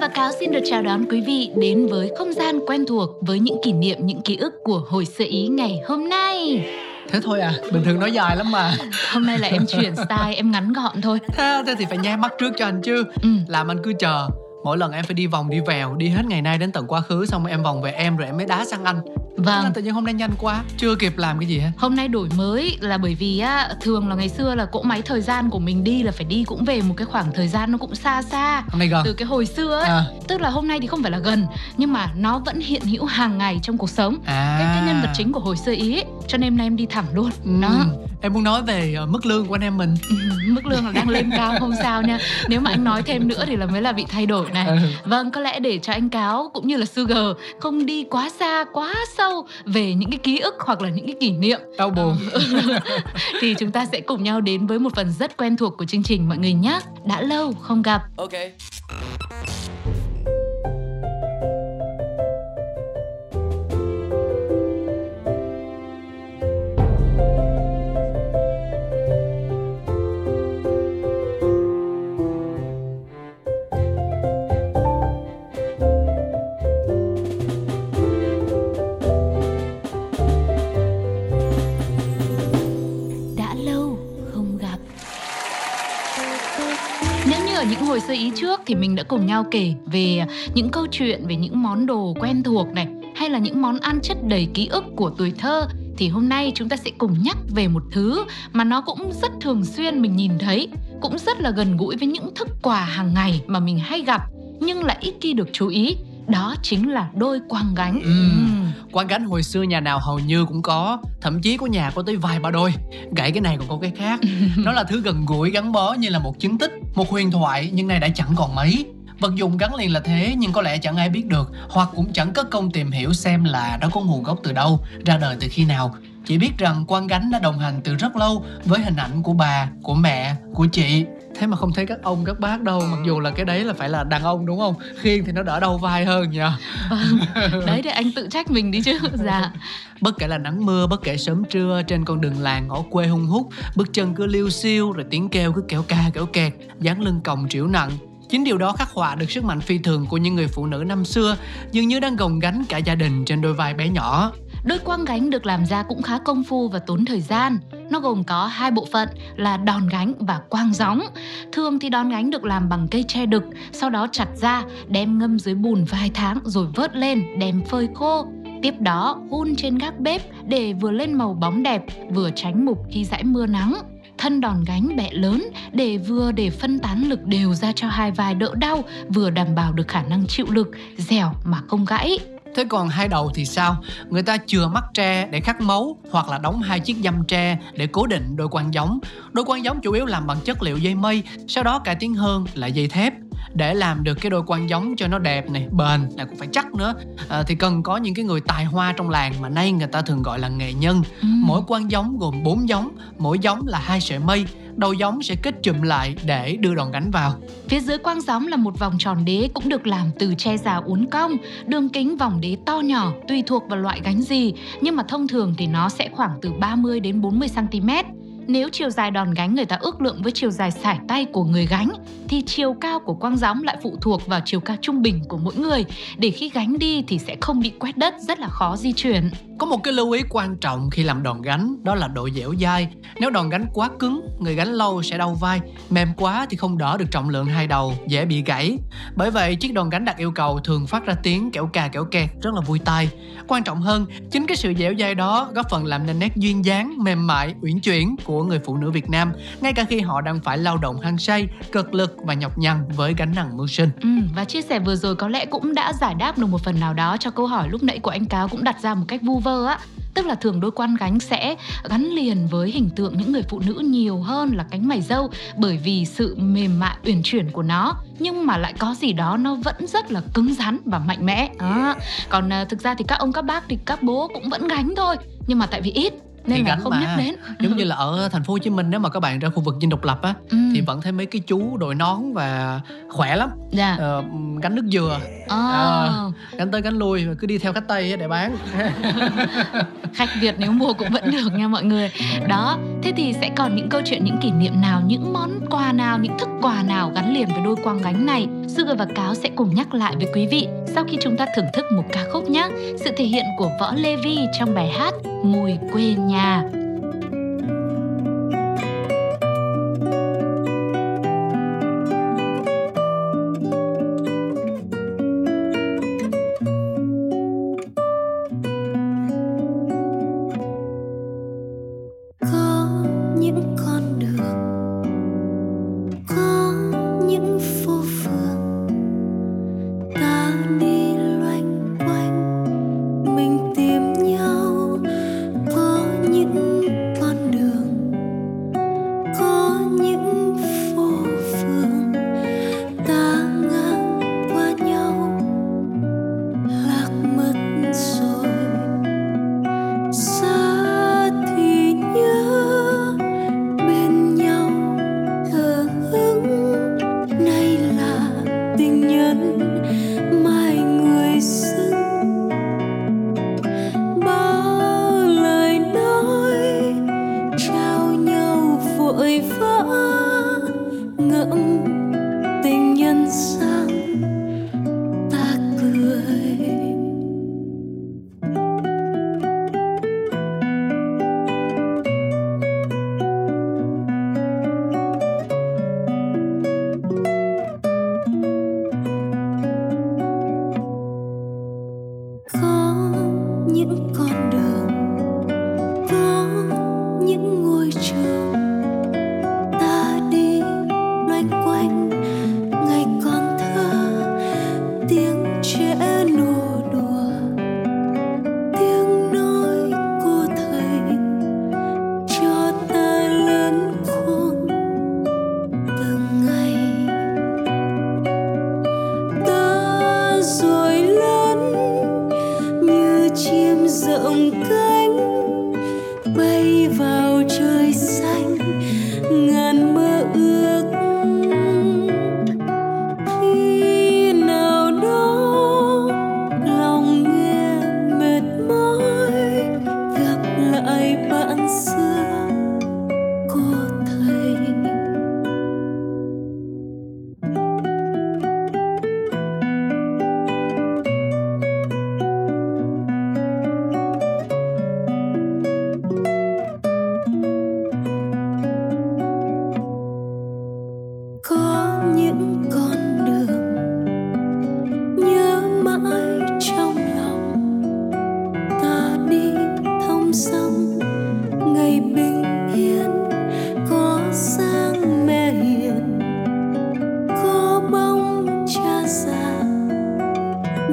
và Cáo xin được chào đón quý vị đến với không gian quen thuộc với những kỷ niệm, những ký ức của hồi sơ ý ngày hôm nay. Thế thôi à, bình thường nói dài lắm mà Hôm nay là em chuyển style, em ngắn gọn thôi. Thế, thế thì phải nháy mắt trước cho anh chứ Ừ. Làm anh cứ chờ Mỗi lần em phải đi vòng đi vèo Đi hết ngày nay đến tận quá khứ Xong em vòng về em rồi em mới đá sang anh Vâng. là tự nhiên hôm nay nhanh quá Chưa kịp làm cái gì hết Hôm nay đổi mới là bởi vì á thường là ngày xưa là cỗ máy thời gian của mình đi là phải đi cũng về một cái khoảng thời gian nó cũng xa xa Hôm nay gần từ cái hồi xưa ấy. à, Tức là hôm nay thì không phải là gần nhưng mà nó vẫn hiện hữu hàng ngày trong cuộc sống. à. Cái, cái nhân vật chính của hồi sơ ý ấy. Cho nên hôm nay em đi thẳng luôn. Ừ. Đó. Em muốn nói về ờ, mức lương của anh em mình. Ừ, mức lương là đang lên cao không sao nha. Nếu mà anh nói thêm nữa thì là mới là bị thay đổi này. Ừ. vâng có lẽ để cho anh cáo cũng như là sugar không đi quá xa quá sâu về những cái ký ức hoặc là những cái kỷ niệm. Đau buồn. Thì chúng ta sẽ cùng nhau đến với một phần rất quen thuộc của chương trình mọi người nhé. Đã lâu không gặp. Ok trước thì mình đã cùng nhau kể về những câu chuyện, về những món đồ quen thuộc này, hay là những món ăn chất đầy ký ức của tuổi thơ. Thì hôm nay chúng ta sẽ cùng nhắc về một thứ mà nó cũng rất thường xuyên mình nhìn thấy, cũng rất là gần gũi với những thức quà hàng ngày mà mình hay gặp, nhưng lại ít khi được chú ý đó chính là đôi quang gánh. Ừ. Quán gánh hồi xưa nhà nào hầu như cũng có Thậm chí có nhà có tới vài ba đôi. Gãy cái này còn có cái khác. Nó là thứ gần gũi gắn bó như là một chứng tích Một huyền thoại nhưng nay đã chẳng còn mấy. Vật dụng gắn liền là thế nhưng có lẽ chẳng ai biết được Hoặc cũng chẳng có công tìm hiểu xem là nó có nguồn gốc từ đâu Ra đời từ khi nào. Chỉ biết rằng quan gánh đã đồng hành từ rất lâu Với hình ảnh của bà, của mẹ, của chị Thế mà không thấy các ông các bác đâu Mặc dù là cái đấy là phải là đàn ông đúng không? Khiên thì nó đỡ đau vai hơn nha vâng đấy để anh tự trách mình đi chứ. Dạ. Bất kể là nắng mưa, bất kể sớm trưa trên con đường làng ngõ quê hung hút, bước chân cứ liêu xiêu rồi tiếng kêu cứ kéo ca kéo kẹt, dáng lưng còng trĩu nặng. Chính điều đó khắc họa được sức mạnh phi thường của những người phụ nữ năm xưa, dường như đang gồng gánh cả gia đình trên đôi vai bé nhỏ. Đôi quang gánh được làm ra cũng khá công phu và tốn thời gian. Nó gồm có hai bộ phận là đòn gánh và quang gióng. Thường thì đòn gánh được làm bằng cây tre đực, sau đó chặt ra, đem ngâm dưới bùn vài tháng rồi vớt lên, đem phơi khô. Tiếp đó hun trên gác bếp để vừa lên màu bóng đẹp, vừa tránh mục khi dãi mưa nắng. Thân đòn gánh bẹ lớn để vừa để phân tán lực đều ra cho hai vai đỡ đau, vừa đảm bảo được khả năng chịu lực, dẻo mà không gãy. Thế còn hai đầu thì sao? Người ta chừa mắt tre để khắc máu hoặc là đóng hai chiếc dăm tre để cố định đôi quan giống. Đôi quan giống chủ yếu làm bằng chất liệu dây mây, sau đó cải tiến hơn là dây thép. Để làm được cái đôi quan giống cho nó đẹp này, bền, lại cũng phải chắc nữa à, Thì cần có những cái người tài hoa trong làng mà nay người ta thường gọi là nghệ nhân Ừm. Mỗi quan giống gồm 4 giống, mỗi giống là hai sợi mây Đầu giống sẽ kết chùm lại để đưa đòn gánh vào Phía dưới quang gióng là một vòng tròn đế cũng được làm từ tre già uốn cong, đường kính vòng đế to nhỏ tùy thuộc vào loại gánh gì, nhưng mà thông thường thì nó sẽ khoảng từ 30 đến 40 cm. Nếu chiều dài đòn gánh người ta ước lượng với chiều dài sải tay của người gánh, thì chiều cao của quang gióng lại phụ thuộc vào chiều cao trung bình của mỗi người để khi gánh đi thì sẽ không bị quét đất, rất là khó di chuyển. Có một cái lưu ý quan trọng khi làm đòn gánh đó là độ dẻo dai. Nếu đòn gánh quá cứng, người gánh lâu sẽ đau vai, mềm quá thì không đỡ được trọng lượng hai đầu, dễ bị gãy. Bởi vậy, chiếc đòn gánh đặt yêu cầu thường phát ra tiếng kẽo cà kẽo kẹt rất là vui tai. Quan trọng hơn, chính cái sự dẻo dai đó góp phần làm nên nét duyên dáng, mềm mại, uyển chuyển của người phụ nữ Việt Nam, ngay cả khi họ đang phải lao động hăng say, cực lực và nhọc nhằn với gánh nặng mưu sinh. Ừ, và chia sẻ vừa rồi có lẽ cũng đã giải đáp được một phần nào đó cho câu hỏi lúc nãy của anh Cáo cũng đặt ra một cách vu vơ á. Tức là thường đôi quan gánh sẽ gắn liền với hình tượng những người phụ nữ nhiều hơn là cánh mày dâu bởi vì sự mềm mại uyển chuyển của nó. Nhưng mà lại có gì đó nó vẫn rất là cứng rắn và mạnh mẽ. À, còn à, thực ra thì các ông các bác thì các bố cũng vẫn gánh thôi. Nhưng mà tại vì ít nên thì là gánh không mà. nhắc đến. Giống như là ở thành phố Hồ Chí Minh nếu mà các bạn ra khu vực dinh độc lập á ừ. thì vẫn thấy mấy cái chú đội nón và khỏe lắm. Dạ. Ờ, gánh nước dừa. À, ờ. gánh tới gánh lui và cứ đi theo khách tây để bán. Khách Việt nếu mua cũng vẫn được nha mọi người. Đó thế thì sẽ còn những câu chuyện những kỷ niệm nào những món quà nào những thức quà nào gắn liền với đôi quang gánh này? Sugar và Cáo sẽ cùng nhắc lại với quý vị sau khi chúng ta thưởng thức một ca khúc nhé sự thể hiện của Võ Lê Vi trong bài hát Mùi quê nhà.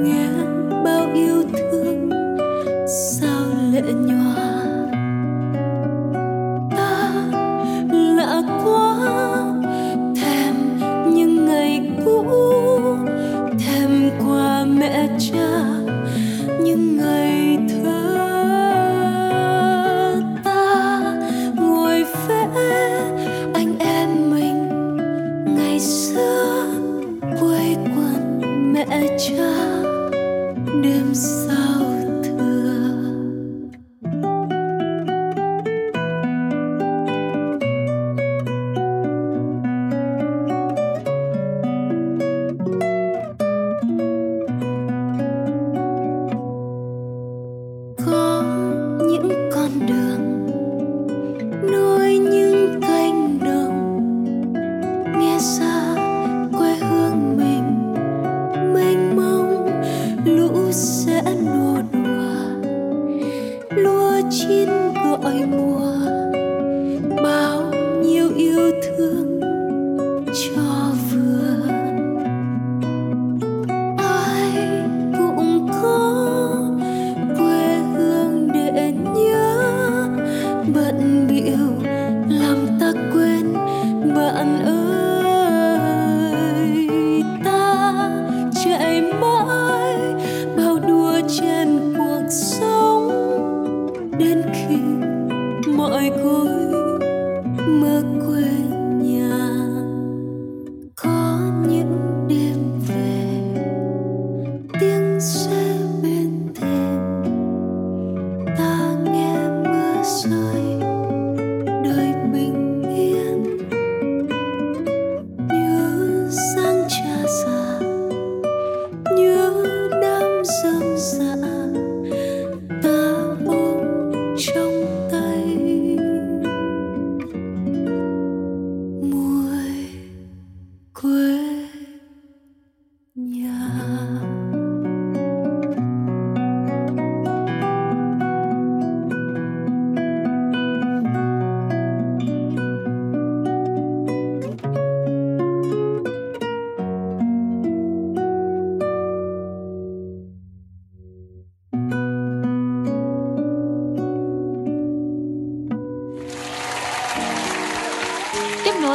Yeah. wonder.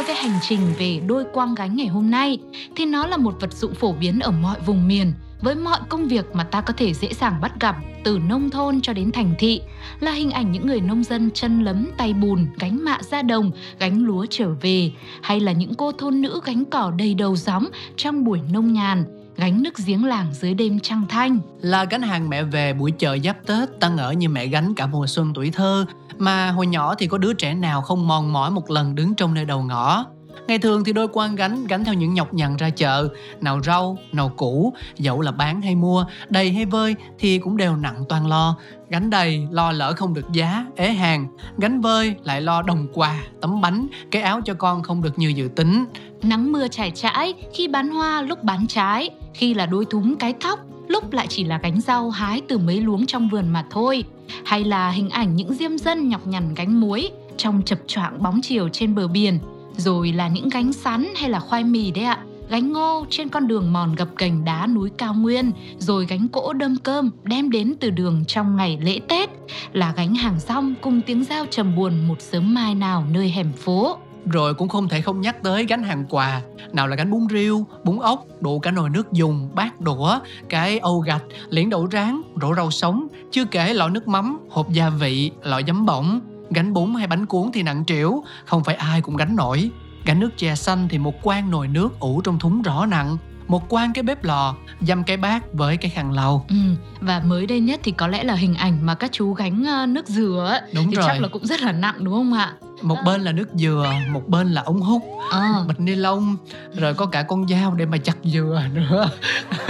Cái hành trình về đôi quang gánh ngày hôm nay, thì nó là một vật dụng phổ biến ở mọi vùng miền, với mọi công việc mà ta có thể dễ dàng bắt gặp, từ nông thôn cho đến thành thị, là hình ảnh những người nông dân chân lấm, tay bùn, gánh mạ ra đồng, gánh lúa trở về, hay là những cô thôn nữ gánh cỏ đầy đầu gióng trong buổi nông nhàn, gánh nước giếng làng dưới đêm trăng thanh. Là gánh hàng mẹ về buổi chợ giáp tết ta ngỡ như mẹ gánh cả mùa xuân tuổi thơ mà hồi nhỏ thì có đứa trẻ nào không mòn mỏi một lần đứng trong nơi đầu ngõ Ngày thường thì đôi quan gánh gánh theo những nhọc nhằn ra chợ, nào rau, nào củ, dẫu là bán hay mua, đầy hay vơi thì cũng đều nặng toàn lo. Gánh đầy lo lỡ không được giá, ế hàng, gánh vơi lại lo đồng quà, tấm bánh, cái áo cho con không được như dự tính. Nắng mưa trải trải, khi bán hoa lúc bán trái, khi là đuôi thúng cái thóc, lúc lại chỉ là gánh rau hái từ mấy luống trong vườn mà thôi. Hay là hình ảnh những diêm dân nhọc nhằn gánh muối trong chập choạng bóng chiều trên bờ biển. Rồi là những gánh sắn hay là khoai mì đấy ạ. Gánh ngô trên con đường mòn gập ghềnh đá núi cao nguyên. Rồi gánh cỗ đơm cơm đem đến từ đường trong ngày lễ tết. Là gánh hàng rong cùng tiếng giao trầm buồn một sớm mai nào nơi hẻm phố rồi cũng không thể không nhắc tới gánh hàng quà nào là gánh bún riêu bún ốc đủ cả nồi nước dùng bát đũa cái âu gạch liễn đậu rán rổ rau sống chưa kể lọ nước mắm hộp gia vị lọ giấm bỏng Gánh bún hay bánh cuốn thì nặng trĩu, không phải ai cũng gánh nổi. Gánh nước chè xanh thì một quan nồi nước ủ trong thúng rõ nặng, một quan cái bếp lò dăm cái bát với cái khăn lau ừ, và mới đây nhất thì có lẽ là hình ảnh mà các chú gánh uh, nước dừa ấy, đúng thì rồi. chắc là cũng rất là nặng đúng không ạ một bên là nước dừa một bên là ống hút à. bịch ni lông rồi có cả con dao để mà chặt dừa nữa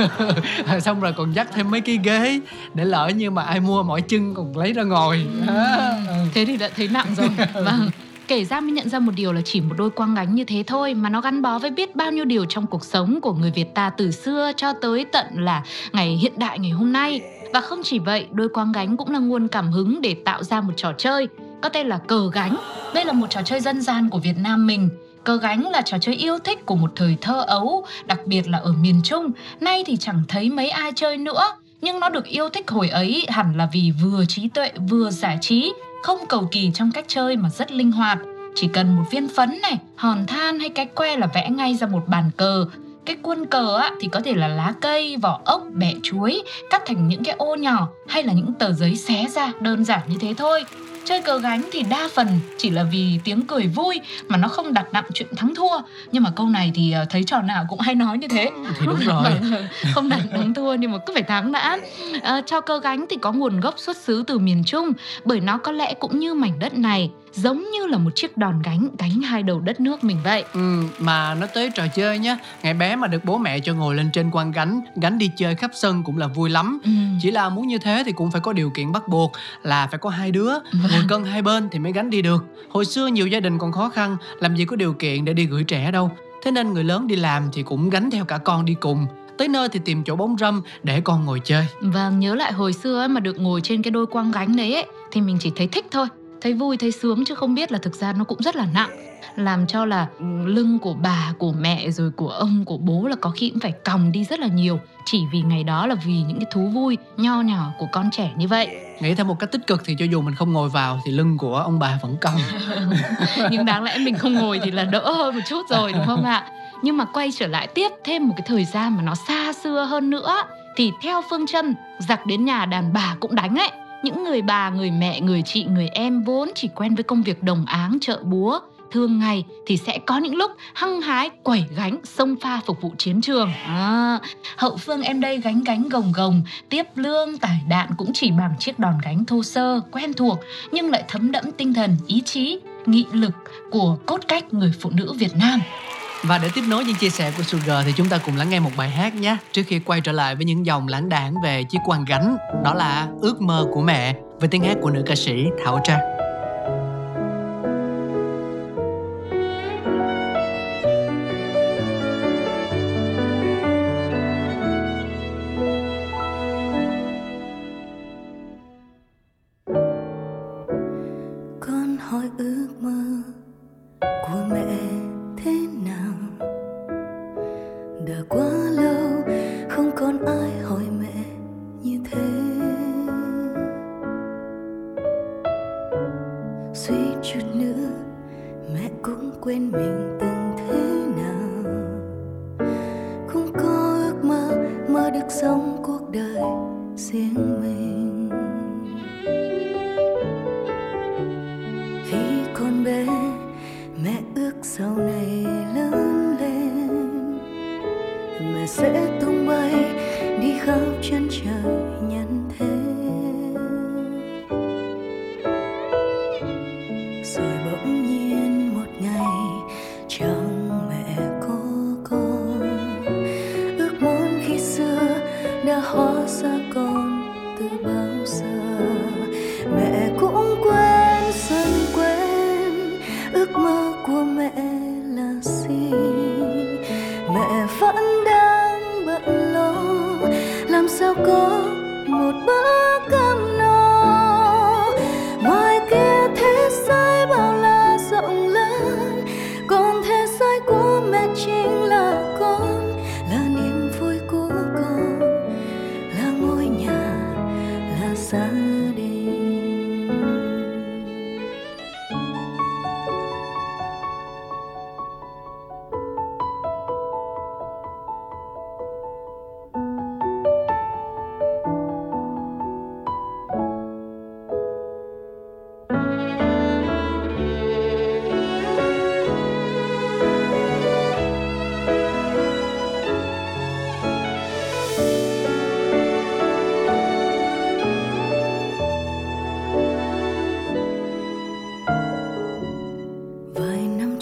xong rồi còn dắt thêm mấy cái ghế để lỡ như mà ai mua mỏi chân còn lấy ra ngồi ừ. thế thì đã thấy nặng rồi vâng kể ra mới nhận ra một điều là chỉ một đôi quang gánh như thế thôi mà nó gắn bó với biết bao nhiêu điều trong cuộc sống của người Việt ta từ xưa cho tới tận là ngày hiện đại ngày hôm nay. Và không chỉ vậy, đôi quang gánh cũng là nguồn cảm hứng để tạo ra một trò chơi có tên là cờ gánh. Đây là một trò chơi dân gian của Việt Nam mình. Cờ gánh là trò chơi yêu thích của một thời thơ ấu, đặc biệt là ở miền Trung. Nay thì chẳng thấy mấy ai chơi nữa, nhưng nó được yêu thích hồi ấy hẳn là vì vừa trí tuệ vừa giải trí không cầu kỳ trong cách chơi mà rất linh hoạt. Chỉ cần một viên phấn này, hòn than hay cái que là vẽ ngay ra một bàn cờ. Cái quân cờ á, thì có thể là lá cây, vỏ ốc, bẹ chuối, cắt thành những cái ô nhỏ hay là những tờ giấy xé ra, đơn giản như thế thôi. Chơi cờ gánh thì đa phần chỉ là vì tiếng cười vui mà nó không đặt nặng chuyện thắng thua. Nhưng mà câu này thì ờ, thấy trò nào cũng hay nói như thế. Thì đúng rồi. không đặt thắng thua nhưng mà cứ phải thắng đã. À, cho cờ gánh thì có nguồn gốc xuất xứ từ miền Trung bởi nó có lẽ cũng như mảnh đất này giống như là một chiếc đòn gánh gánh hai đầu đất nước mình vậy. Ừ, mà nó tới trò chơi nhá ngày bé mà được bố mẹ cho ngồi lên trên quan gánh gánh đi chơi khắp sân cũng là vui lắm. Ừ. chỉ là muốn như thế thì cũng phải có điều kiện bắt buộc là phải có hai đứa ngồi cân hai bên thì mới gánh đi được. Hồi xưa nhiều gia đình còn khó khăn làm gì có điều kiện để đi gửi trẻ đâu. Thế nên người lớn đi làm thì cũng gánh theo cả con đi cùng. Tới nơi thì tìm chỗ bóng râm để con ngồi chơi. Vâng nhớ lại hồi xưa mà được ngồi trên cái đôi quang gánh đấy ấy, thì mình chỉ thấy thích thôi thấy vui thấy sướng chứ không biết là thực ra nó cũng rất là nặng. Làm cho là lưng của bà của mẹ rồi của ông của bố là có khi cũng phải còng đi rất là nhiều. Chỉ vì ngày đó là vì những cái thú vui nho nhỏ của con trẻ như vậy. Nghĩ theo một cách tích cực thì cho dù mình không ngồi vào thì lưng của ông bà vẫn còng. Nhưng đáng lẽ mình không ngồi thì là đỡ hơn một chút rồi đúng không ạ? Nhưng mà quay trở lại tiếp thêm một cái thời gian mà nó xa xưa hơn nữa. Thì theo phương châm giặc đến nhà đàn bà cũng đánh ấy những người bà, người mẹ, người chị, người em vốn chỉ quen với công việc đồng áng, chợ búa, thường ngày thì sẽ có những lúc hăng hái quẩy gánh sông pha phục vụ chiến trường. À, hậu phương em đây gánh gánh gồng gồng tiếp lương tải đạn cũng chỉ bằng chiếc đòn gánh thô sơ quen thuộc nhưng lại thấm đẫm tinh thần ý chí nghị lực của cốt cách người phụ nữ Việt Nam và để tiếp nối những chia sẻ của Sugar thì chúng ta cùng lắng nghe một bài hát nhé. Trước khi quay trở lại với những dòng lãng đảng về chiếc quan gánh, Đó là Ước mơ của mẹ, với tiếng hát của nữ ca sĩ Thảo Trang. Sống cuộc đời riêng mình.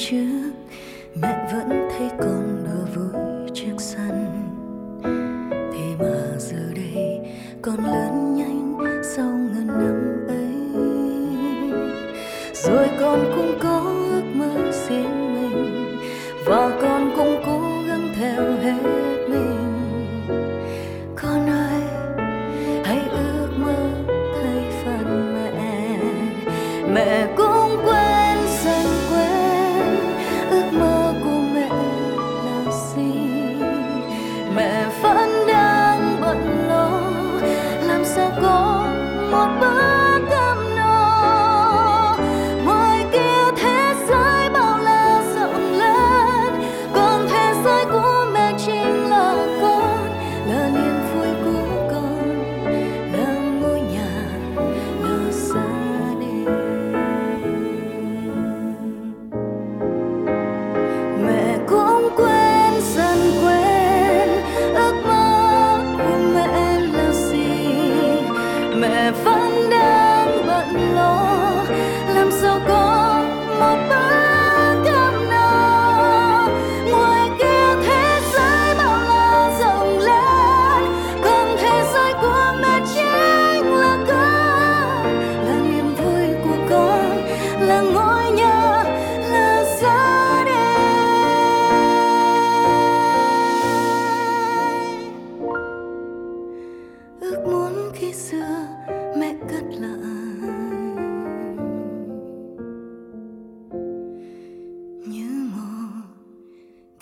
Trước, mẹ vẫn thấy con đùa vui trước sân. Thế mà giờ đây, con lớn nhanh sau ngần năm ấy. Rồi con cũng có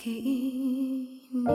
kỷ niệm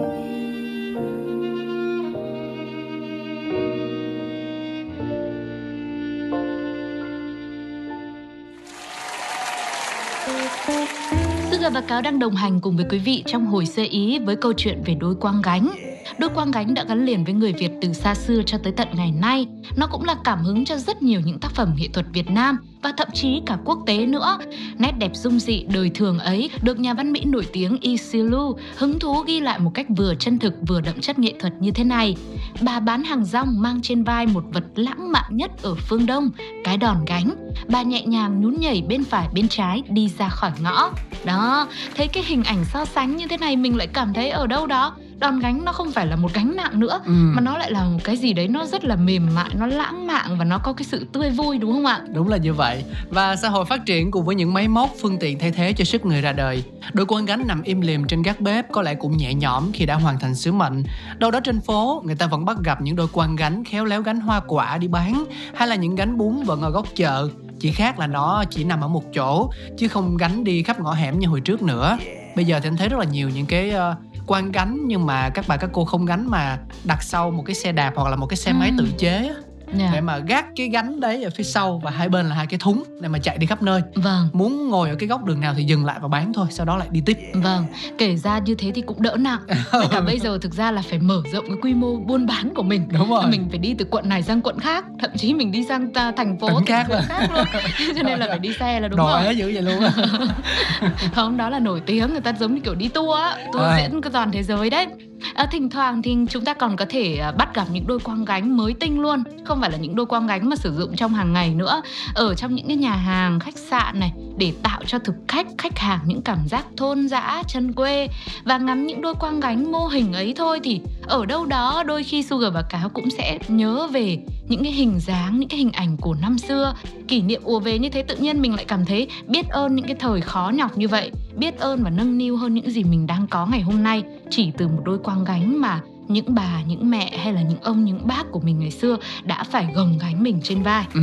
Sugar và Cáo đang đồng hành cùng với quý vị trong hồi sơ ý với câu chuyện về đôi quang gánh. Đôi quang gánh đã gắn liền với người Việt từ xa xưa cho tới tận ngày nay. Nó cũng là cảm hứng cho rất nhiều những tác phẩm nghệ thuật Việt Nam và thậm chí cả quốc tế nữa. Nét đẹp dung dị đời thường ấy được nhà văn Mỹ nổi tiếng Isilu hứng thú ghi lại một cách vừa chân thực vừa đậm chất nghệ thuật như thế này. Bà bán hàng rong mang trên vai một vật lãng mạn nhất ở phương Đông, cái đòn gánh. Bà nhẹ nhàng nhún nhảy bên phải bên trái đi ra khỏi ngõ. Đó, thấy cái hình ảnh so sánh như thế này mình lại cảm thấy ở đâu đó đòn gánh nó không phải là một gánh nặng nữa Ừ. mà nó lại là một cái gì đấy nó rất là mềm mại nó lãng mạn và nó có cái sự tươi vui đúng không ạ? Đúng là như vậy. Và xã hội phát triển cùng với những máy móc phương tiện thay thế cho sức người ra đời. Đôi quan gánh nằm im lìm trên gác bếp có lẽ cũng nhẹ nhõm khi đã hoàn thành sứ mệnh. Đâu đó trên phố người ta vẫn bắt gặp những đôi quan gánh khéo léo gánh hoa quả đi bán Hay là những gánh bún vẫn ở góc chợ. Chỉ khác là nó chỉ nằm ở một chỗ Chứ không gánh đi khắp ngõ hẻm như hồi trước nữa. Bây giờ thì anh thấy rất là nhiều những cái ờ, quan gánh Nhưng mà các bà các cô không gánh mà đặt sau một cái xe đạp hoặc là một cái xe máy Ừ. tự chế á. Dạ. để mà gác cái gánh đấy ở phía sau và hai bên là hai cái thúng để mà chạy đi khắp nơi Vâng, muốn ngồi ở cái góc đường nào thì dừng lại và bán thôi sau đó lại đi tiếp vâng, kể ra như thế thì cũng đỡ nặng. Với cả bây giờ thực ra là phải mở rộng cái quy mô buôn bán của mình. đúng rồi Mình phải đi từ quận này sang quận khác, thậm chí mình đi sang ta, thành phố Tỉnh khác khác luôn. Cho nên là phải đi xe là đúng đòi rồi. dữ vậy luôn Không, đó là nổi tiếng người ta giống như kiểu đi tour á, tour À. diễn toàn thế giới đấy. À, thỉnh thoảng thì chúng ta còn có thể ờ, bắt gặp những đôi quang gánh mới tinh luôn. Không phải là những đôi quang gánh mà sử dụng trong hàng ngày nữa. Ở trong những cái nhà hàng khách sạn này để tạo cho thực khách khách hàng những cảm giác thôn dã chân quê. Và ngắm những đôi quang gánh mô hình ấy thôi thì ở đâu đó đôi khi Sugar và Cáo cũng sẽ nhớ về những cái hình dáng những cái hình ảnh của năm xưa kỷ niệm ùa về như thế tự nhiên mình lại cảm thấy biết ơn những cái thời khó nhọc như vậy biết ơn và nâng niu hơn những gì mình đang có ngày hôm nay chỉ từ một đôi quang gánh mà những bà, những mẹ hay là những ông, những bác của mình ngày xưa đã phải gồng gánh mình trên vai. ừ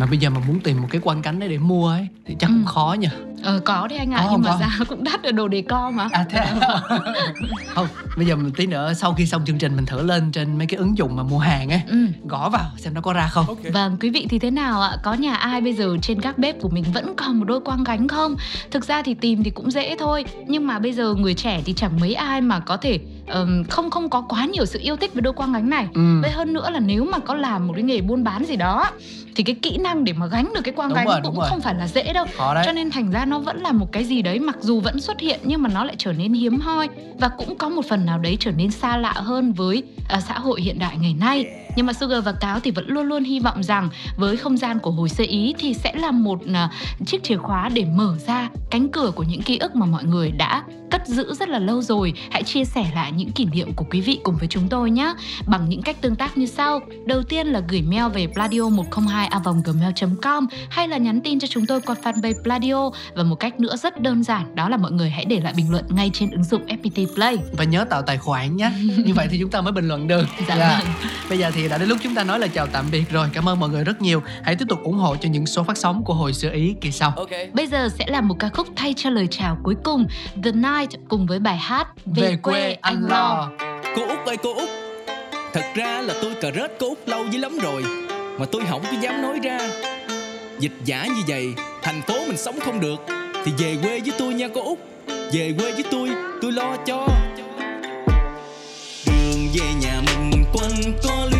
mà bây giờ mà muốn tìm một cái quanh cánh đấy để mua ấy thì chắc Ừ. cũng khó nhỉ Ờ có đấy anh ạ, Có nhưng mà có? giá cũng đắt ở đồ đề co mà. à thế à? không bây giờ mình tí nữa sau khi xong chương trình mình thử lên trên mấy cái ứng dụng mà mua hàng ấy Ừ. gõ vào xem nó có ra không Vâng, quý vị thì thế nào ạ? Có nhà ai bây giờ trên các bếp của mình vẫn còn một đôi quang gánh không? Thực ra thì tìm thì cũng dễ thôi, nhưng mà bây giờ người trẻ thì chẳng mấy ai mà có thể ờm, không không có quá nhiều sự yêu thích với đôi quang gánh này. ừ. Với hơn nữa là nếu mà có làm một cái nghề buôn bán gì đó thì cái kỹ năng để mà gánh được cái quang Đúng gánh rồi, cũng rồi. không phải là dễ đâu. Cho nên thành ra nó vẫn là một cái gì đấy mặc dù vẫn xuất hiện nhưng mà nó lại trở nên hiếm hoi và cũng có một phần nào đấy trở nên xa lạ hơn với à, xã hội hiện đại ngày nay. Nhưng mà Sugar và Cáo thì vẫn luôn luôn hy vọng rằng với không gian của hồi sơ ý thì sẽ là một à, chiếc chìa khóa để mở ra cánh cửa của những ký ức mà mọi người đã cất giữ rất là lâu rồi. Hãy chia sẻ lại những kỷ niệm của quý vị cùng với chúng tôi nhé bằng những cách tương tác như sau. Đầu tiên là gửi mail về pladio 102 gmail.com hay là nhắn tin cho chúng tôi qua fanpage Pladio và một cách nữa rất đơn giản đó là mọi người hãy để lại bình luận ngay trên ứng dụng FPT Play. và nhớ tạo tài khoản nhé như vậy thì chúng ta mới bình luận được Dạ Dạ. vâng. bây giờ thì đã đến lúc chúng ta nói lời chào tạm biệt rồi. Cảm ơn mọi người rất nhiều. Hãy tiếp tục ủng hộ cho những số phát sóng của hồi xưa ý kỳ sau. Bây giờ sẽ là một ca khúc thay cho lời chào cuối cùng The Night cùng với bài hát về quê anh lo. Cô Út ơi cô Út. Thật ra là tôi cà rết cô Út lâu dữ lắm rồi Mà tôi không có dám nói ra. Dịch giả như vậy Thành phố mình sống không được Thì về quê với tôi nha cô Út. Về quê với tôi Tôi lo cho. Đường về nhà mình quanh có lũy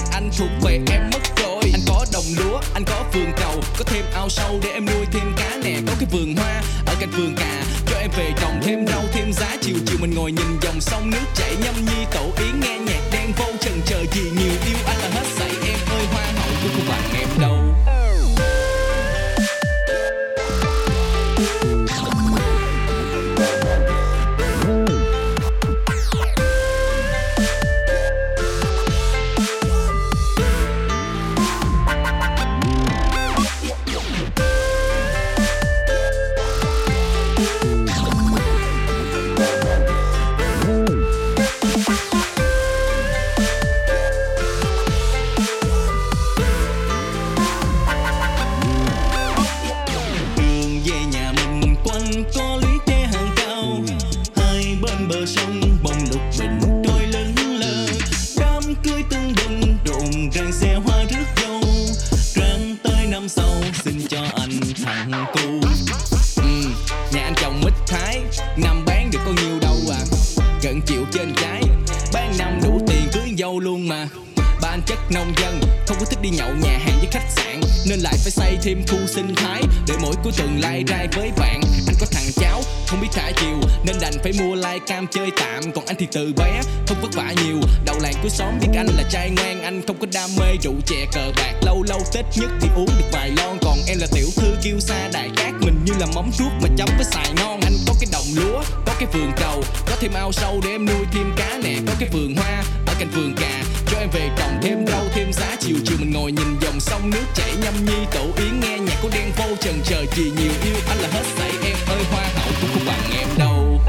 này anh thuộc về em mất rồi. Anh có đồng lúa, anh có vườn cầu Có thêm ao sâu để em nuôi thêm cá nè. Có cái vườn hoa ở cạnh vườn cà Cho em về trồng thêm rau thêm giá Chiều chiều mình ngồi nhìn dòng sông nước chảy nhâm nhi tổ yến nghe phải cam chơi tạm. Còn anh thì từ bé, không vất vả nhiều. Đầu làng cuối xóm biết anh là trai ngoan anh không có đam mê rượu chè cờ bạc. Lâu lâu tết nhất thì uống được vài lon. Còn em là tiểu thư kiêu xa đại cát. Mình như là móng ruốc mà chấm với xài ngon anh có cái đồng lúa, có cái vườn cầu, có thêm ao sâu để em nuôi thêm cá nè, có cái vườn hoa ở cạnh vườn cà. Cho em về trồng thêm rau, thêm giá chiều chiều. Mình ngồi nhìn dòng sông nước chảy nhâm nhi, tổ yến nghe nhạc của đen vô trần. Chờ gì nhiều yêu, anh là hết sảy. Em ơi, hoa hậu cũng không bằng em đâu.